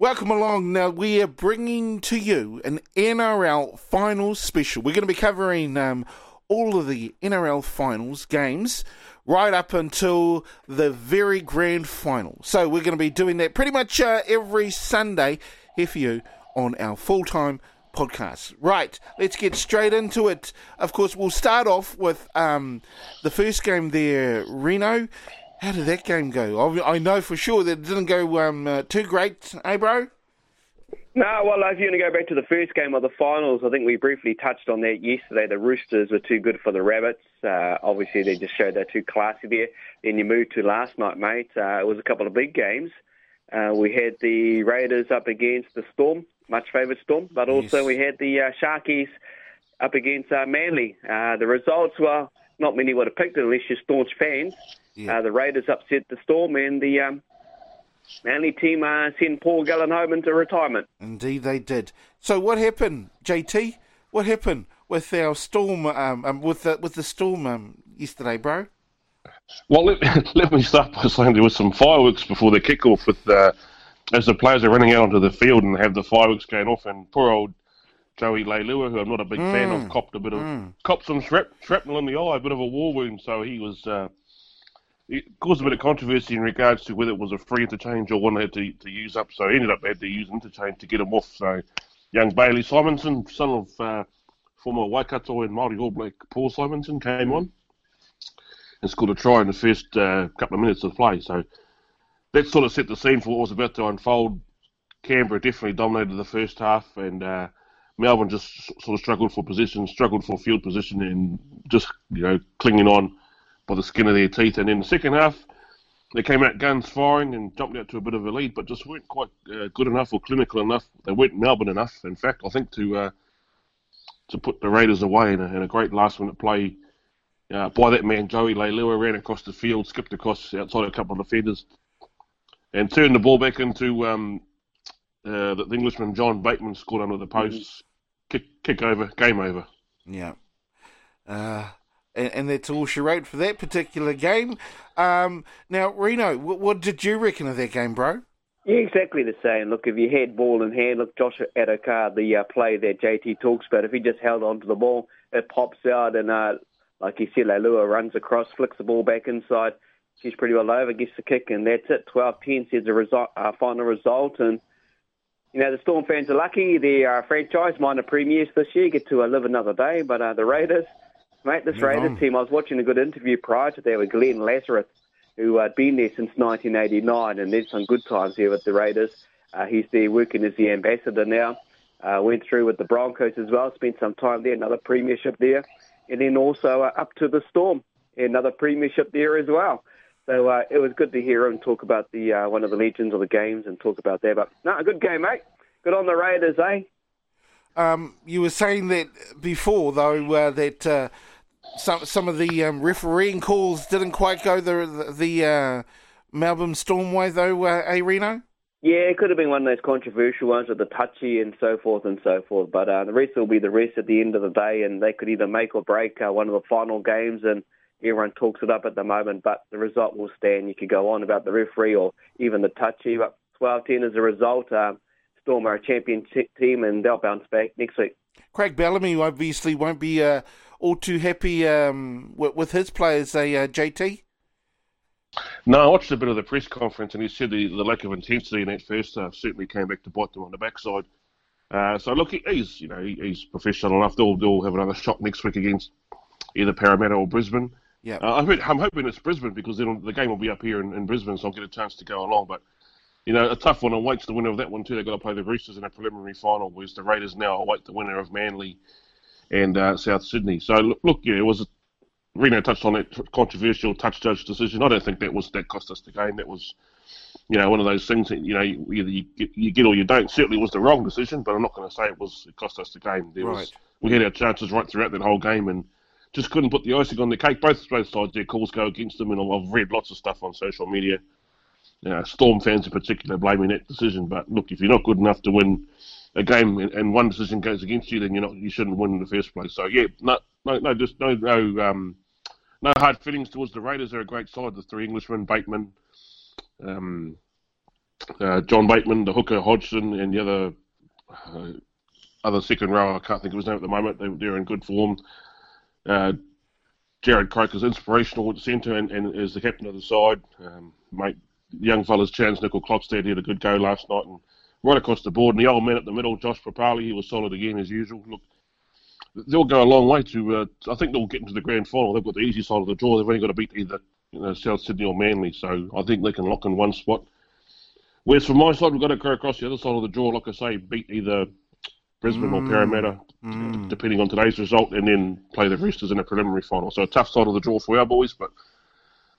Welcome along. Now, we are bringing to you an NRL finals special. We're going to be covering um, all of the NRL finals games right up until the very grand final. So, we're going to be doing that pretty much uh, every Sunday here for you on our full time podcast. Right, let's get straight into it. Of course, we'll start off with um, the first game there, Reno. How did that game go? I know for sure that it didn't go um, uh, too great, eh, bro? No, well, if you're going to go back to the first game of the finals, I think we briefly touched on that yesterday. The Roosters were too good for the Rabbits. Uh, obviously, they just showed they're too classy there. Then you moved to last night, mate. Uh, it was a couple of big games. Uh, we had the Raiders up against the Storm, much favoured Storm, but also yes. we had the uh, Sharkies up against uh, Manly. Uh, the results were not many would have picked it unless you're staunch fans. Yeah. Uh, the Raiders upset the Storm, and the um, Manly team uh, sent Paul Gallen home into retirement. Indeed, they did. So, what happened, JT? What happened with our Storm? Um, um, with the with the Storm um, yesterday, bro? Well, let, let me start by saying there was some fireworks before the kickoff. With uh, as the players are running out onto the field and have the fireworks going off, and poor old Joey Leilua, who I'm not a big mm. fan of, mm. copped a bit of mm. copped some shrap, shrapnel in the eye, a bit of a war wound. So he was uh, it caused a bit of controversy in regards to whether it was a free interchange or one they had to, to use up. So he ended up had to use interchange to get him off. So young Bailey Simonsson, son of uh, former Waikato and Māori All Black Paul Simonsson, came on and scored a try in the first uh, couple of minutes of play. So that sort of set the scene for what was about to unfold. Canberra definitely dominated the first half, and uh, Melbourne just sort of struggled for position, struggled for field position, and just you know clinging on by the skin of their teeth. And in the second half, they came out guns firing and jumped out to a bit of a lead, but just weren't quite uh, good enough or clinical enough. They weren't Melbourne enough. In fact, I think to uh, to put the Raiders away in a, in a great last minute play uh, by that man Joey Leilua ran across the field, skipped across outside a couple of defenders, and turned the ball back into um, uh, the Englishman John Bateman scored under the posts. Kick, kick over, game over. Yeah. Uh, and, and that's all she wrote for that particular game. Um, now, Reno, what, what, did you reckon of that game, bro? Yeah, exactly the same. Look, if you had ball in hand, look, Josh Addo-Carr, the uh, play that JT talks about, if he just held onto the ball, it pops out, and uh, like you said, Leilua runs across, flicks the ball back inside. She's pretty well over, gets the kick, and that's it. 12-10 says the result, uh, final result, and you know, the Storm fans are lucky. Their uh, franchise, minor premiers this year, get to uh, live another day. But uh, the Raiders, Mate, this Raiders team, I was watching a good interview prior to that with Glenn Lazarus, who had been there since 1989, and there's some good times here with the Raiders. Uh, he's there working as the ambassador now. Uh, went through with the Broncos as well, spent some time there, another premiership there, and then also uh, up to the Storm, another premiership there as well. So uh, it was good to hear him talk about the uh, one of the legends of the games and talk about that. But no, a good game, mate. Good on the Raiders, eh? Um, you were saying that before, though, uh, that uh, some some of the um, refereeing calls didn't quite go the the uh, Melbourne Storm way, though, uh, eh, Reno? Yeah, it could have been one of those controversial ones with the touchy and so forth and so forth. But uh, the rest will be the rest at the end of the day, and they could either make or break uh, one of the final games. And everyone talks it up at the moment, but the result will stand. You could go on about the referee or even the touchy, but 12-10 as a result. Uh, Storm are a champion team, and they'll bounce back next week. Craig Bellamy obviously won't be uh, all too happy um, with, with, his players, uh, JT. No, I watched a bit of the press conference, and he said the, the lack of intensity in that first half certainly came back to bite them on the backside. Uh, so look, he's you know he's professional enough. They'll, they'll have another shot next week against either Parramatta or Brisbane. Yeah, uh, I'm hoping it's Brisbane because then the game will be up here in, in Brisbane, so I'll get a chance to go along. But you know, a tough one awaits the winner of that one too. They've got to play the Roosters in a preliminary final, whereas the Raiders now await the winner of Manly and uh, South Sydney. So look, look, yeah, it was. Reno touched on that controversial touch judge decision. I don't think that was that cost us the game. That was, you know, one of those things that you know either you get, you get or you don't. Certainly was the wrong decision, but I'm not going to say it was it cost us the game. There right. was we had our chances right throughout that whole game and just couldn't put the icing on the cake. Both both sides, their calls go against them, and I've read lots of stuff on social media you know, Storm fans in particular blaming that decision. But look, if you're not good enough to win a game and one decision goes against you, then you're not you shouldn't win in the first place. So yeah, no, no, no, just no, no, um, no hard feelings towards the Raiders. They're a great side. The three Englishmen, Bateman, um, uh, John Bateman, the hooker Hodgson, and the other uh, other second row. I can't think of his name at the moment. They, they're in good form. Uh, Jarrod Croker's inspirational at centre and, and is the captain of the side. Um, mate, young fellas, Charnze Nicoll-Klokstad had a good go last night and right across the board. And the old man at the middle, Josh Papalii, he was solid again as usual. Look, they'll go a long way to. Uh, I think they'll get into the grand final. They've got the easy side of the draw. They've only got to beat either you know, South Sydney or Manly, so I think they can lock in one spot. Whereas from my side, we've got to go across the other side of the draw, like I say, beat either Brisbane mm. or Parramatta, mm. depending on today's result, and then play the Roosters in a preliminary final. So a tough side of the draw for our boys, but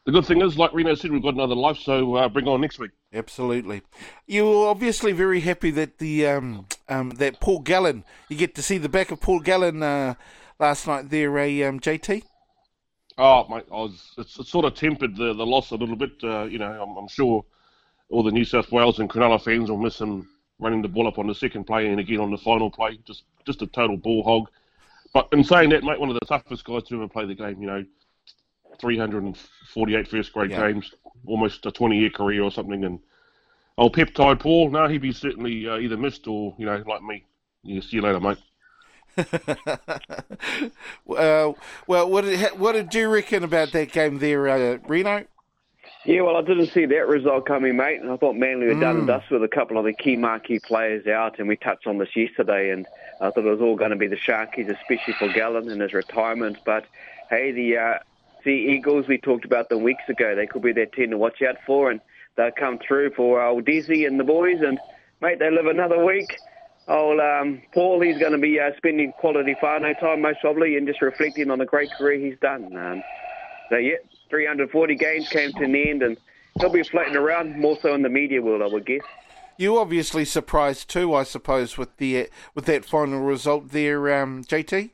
the good thing is, like Reno said, we've got another life, so uh, bring on next week. Absolutely. You were obviously very happy that the um, um, that Paul Gallen, you get to see the back of Paul Gallen uh, last night there, eh, um, JT? Oh, mate, I was, it's, it's, sort of tempered the, the loss a little bit. Uh, you know, I'm, I'm, sure all the New South Wales and Cronulla fans will miss him running the ball up on the second play and again on the final play. Just just a total ball hog. But in saying that, mate, one of the toughest guys to ever play the game. You know, 348 first grade yeah. games, almost a 20 year career or something. And old peptide Paul, no, he'd be certainly uh, either missed or, you know, like me. Yeah, see you later, mate. uh, well, what did, what did you reckon about that game there, uh, Reno? Yeah, well, I didn't see that result coming, mate. And I thought Manly were mm. done and mm. dust with a couple of the key marquee players out, and we touched on this yesterday, and I thought it was all going to be the Sharkies, especially for Gallen and his retirement. But hey, the uh, the Eagles, we talked about them weeks ago. They could be their team to watch out for, and they'll come through for old Dizzy and the boys. And, mate, they live another week. Old um, Paul, he's going to be uh, spending quality whānau time, most probably, and just reflecting on the great career he's done. Um, so, yeah, 340 games came to an end, and he'll be floating around more so in the media world, I would guess. You obviously surprised too, I suppose, with the uh, with that final result there, um, JT.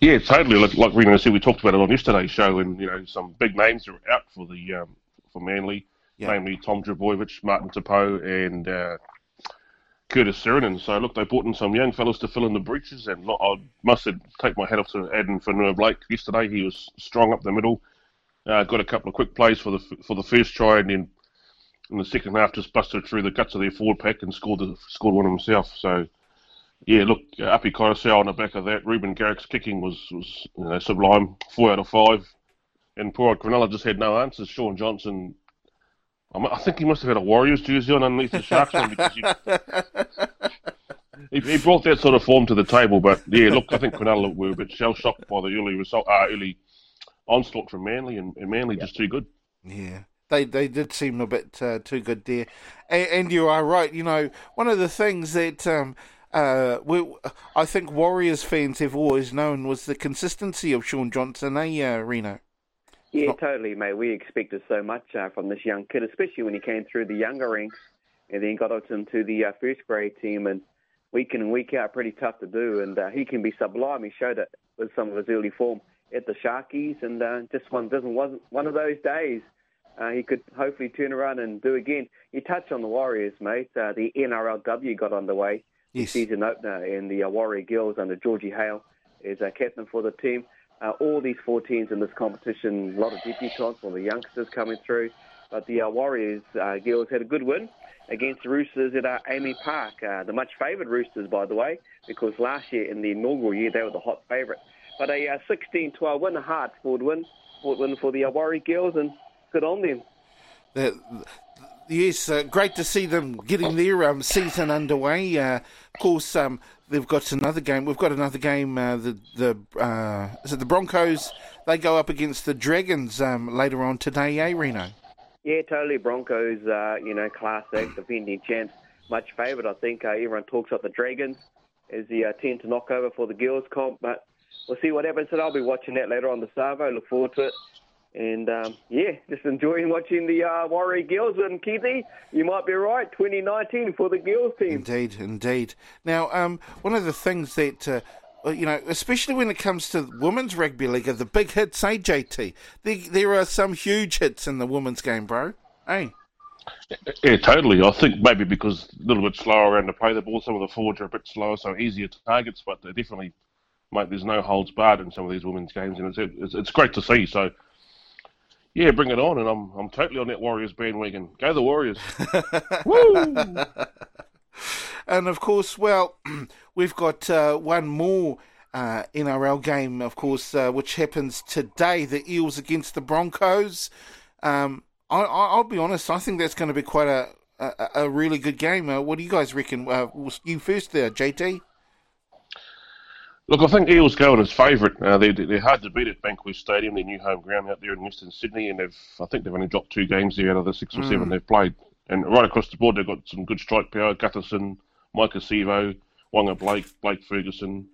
Yeah, totally. Like, like Reno said, we talked about it on yesterday's show, and you know some big names are out for the um, for Manly, yeah. namely Tom Trbojevic, Martin Taupau, and uh, Curtis Sironen. So look, they brought in some young fellas to fill in the breaches, and look, I must have, take my hat off to Addin Fonua-Blake yesterday. He was strong up the middle, uh, got a couple of quick plays for the for the first try, and then in the second half just busted through the guts of their forward pack and scored the, scored one himself. So yeah, look, uh, Api Koroisau on the back of that. Reuben Garrick's kicking was, was you know, sublime. Four out of five. And poor old just had no answers. Shaun Johnson, I think he must have had a Warriors jersey on underneath the Sharks one because he, he, he, brought that sort of form to the table. But yeah, look, I think Cronulla were a bit shell shocked by the early result, uh, early onslaught from Manly, and, and Manly yep. just too good. Yeah they they did seem a bit uh, too good there. And, and, you are right. You know, one of the things that um, uh, we, I think Warriors fans have always known was the consistency of Shaun Johnson, eh, uh, Reno? Yeah, Not... totally, mate. We expected so much uh, from this young kid, especially when he came through the younger ranks and then got up into the uh, first grade team. And week in and week out, pretty tough to do. And uh, he can be sublime. He showed it with some of his early form at the Sharkies, and uh, just one doesn't wasn't one of those days. Uh, he could hopefully turn around and do again. You touched on the Warriors, mate. Uh, the NRLW got underway yes. season opener in the uh, Warrior Girls under Georgie Hale is uh, captain for the team. Uh, all these four teams in this competition, a lot of debutants, all the youngsters coming through. But the uh, Warriors uh, girls had a good win against the Roosters at uh, AAMI Park. Uh, the much favoured Roosters, by the way, because last year in the inaugural year they were the hot favourite. But a uh, 16-12 win, a hard fought win, fought win for the uh, Warrior girls, and good on them. The, yes, uh, great to see them getting their um, season underway. Uh, of course, um, they've got another game. We've got another game. Uh, the the uh, is it the Broncos? They go up against the Dragons um, later on today, eh, Reno? Yeah, totally. Broncos, uh, you know, class act, defending champs, much favoured. I think uh, everyone talks about the Dragons as the uh, team to knock over for the girls comp, but we'll see what happens. And I'll be watching that later on the Savo. Look forward to it. And um, yeah, just enjoying watching the uh, Warrior girls. And Keithy, you might be right, 2019 for the girls team. Indeed, indeed. Now, um, one of the things that. Uh, you know, especially when it comes to women's rugby league, the big hits, eh, JT? There, there are some huge hits in the women's game, bro. Hey. Yeah, totally. I think maybe because a little bit slower around to play the ball, some of the forwards are a bit slower, so easier targets, but they definitely, mate, there's no holds barred in some of these women's games, and it's, it's, it's great to see. So Yeah, bring it on, and I'm I'm totally on that Warriors bandwagon. Go the Warriors! Woo! And of course, well, we've got uh, one more uh, NRL game, of course, uh, which happens today. The Eels against the Broncos. Um, I, will be honest. I think that's going to be quite a a, a really good game. Uh, what do you guys reckon? Uh, you first there, JT. Look, I think Eels go going as favourite. Uh, they, they're hard to beat at Bankwest Stadium, their new home ground out there in Western Sydney, and they've I think they've only dropped two games there out of the six or seven mm. they've played. And right across the board, they've got some good strike power. Gutherson, Maika Sivo, Waqa Blake, Blake Ferguson,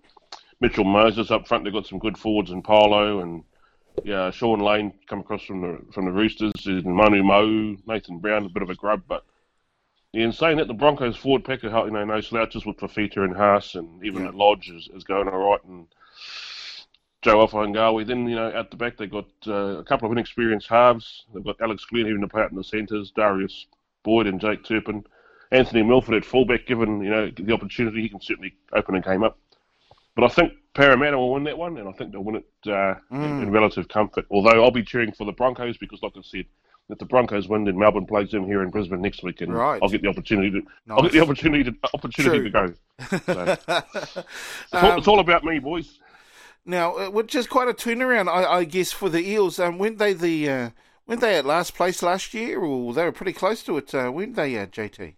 Mitchell Moses up front. They've got some good forwards in Paulo and yeah, Shaun Lane come across from the from the Roosters, and Manu Ma'u, Nathan Brown, a bit of a grub, but yeah, in saying that, the Broncos forward pack are you know no slouches with Fifita and Haas, and even yeah. Lodge is, is going all right, and Joe Ofahengaue. Then you know at the back they got uh, a couple of inexperienced halves. They've got Alex Glenn even to play out in the centres, Darius Boyd and Jake Turpin. Anthony Milford at fullback, given you know the opportunity, he can certainly open a game up. But I think Parramatta will win that one, and I think they'll win it uh, mm. in, in, relative comfort. Although I'll be cheering for the Broncos because, like I said, if the Broncos win, then Melbourne plays them here in Brisbane next week, and right. I'll get the opportunity to nice. I'll get the opportunity to opportunity to go. So, it's, all, um, it's, all, about me, boys. Now, uh, which is quite a turnaround, I, I guess, for the Eels. Um, weren't they the uh, weren't they at last place last year, or they were pretty close to it? Uh, weren't they, uh, JT?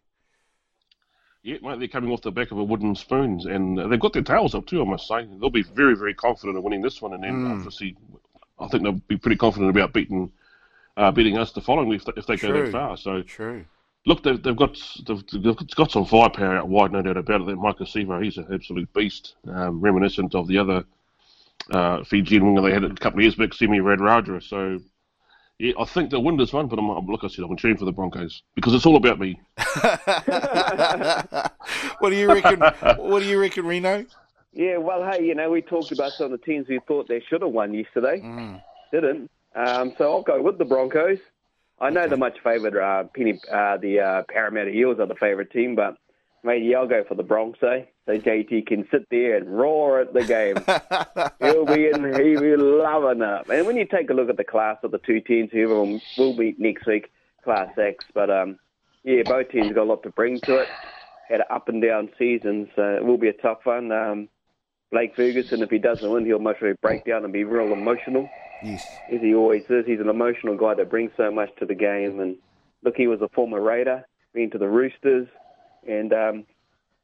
Yeah, mate, they're coming off the back of a wooden spoons, and they've got their tails up too. I must say, they'll be very, very confident of winning this one, and then mm. obviously, I think they'll be pretty confident about beating uh, beating us the following week if they, if they go that far. So true. Look, they've, they've got they've, they've, got some firepower out wide, no doubt about it. That Maika Sivo, he's an absolute beast, um, reminiscent of the other uh, Fijian winger they had a couple of years back, Semi Radradra. So yeah, I think they'll win this one, but I'm, like I said, I'm cheering for the Broncos because it's all about me. what do you reckon? what do you reckon, Reno? Yeah, well, hey, you know, we talked about some of the teams we thought they should have won yesterday. Mm. Didn't. Um, so I'll go with the Broncos. I know the much favoured uh, Penny, uh, the uh, Parramatta Eels are the favourite team, but maybe I'll go for the Broncos. Eh? So JT can sit there and roar at the game. he'll be in, he'll be loving it. And when you take a look at the class of the two teams, whoever will, will beat next week, Class X. But um, yeah, both teams got a lot to bring to it. Had up and down seasons. Uh, it will be a tough one. Um, Blake Ferguson, if he doesn't win, he'll most probably break down and be real emotional. Yes. As he always is. He's an emotional guy that brings so much to the game. And look, he was a former Raider, been to the Roosters, and um,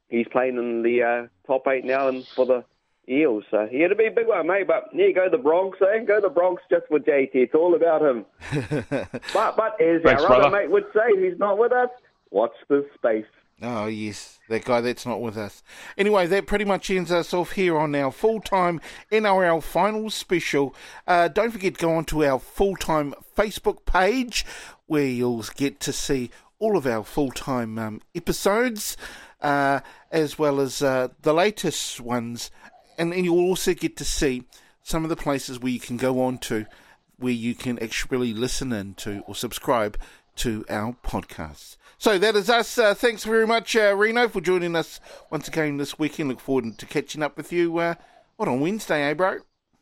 he's playing in the uh, top eight now and for the Eels. So he had to be a big one, mate. But there you go, the Bronx, eh? Go the Bronx just for JT. It's all about him. but, but as Thanks, our brother. other mate would say, he's not with us, watch the space. Oh, yes, that guy that's not with us. Anyway, that pretty much ends us off here on our full time NRL Finals special. Uh, don't forget to go on to our full time Facebook page where you'll get to see all of our full time um, episodes uh, as well as uh, the latest ones. And then you'll also get to see some of the places where you can go on to where you can actually listen in to or subscribe to our podcasts. So that is us. Uh, thanks very much, uh, Reno, for joining us once again this weekend. Look forward to catching up with you. Uh, what on Wednesday, eh, bro?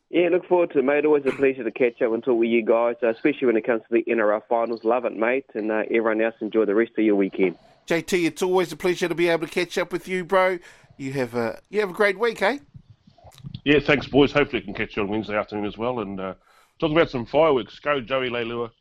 Yeah, look forward to it, mate. Always a pleasure to catch up and talk with you guys, uh, especially when it comes to the NRL finals. Love it, mate. And uh, everyone else, enjoy the rest of your weekend. JT, it's always a pleasure to be able to catch up with you, bro. You have a you have a great week, eh? Yeah, thanks, boys. Hopefully, I can catch you on Wednesday afternoon as well and uh, talk about some fireworks. Go, Joey Leilua.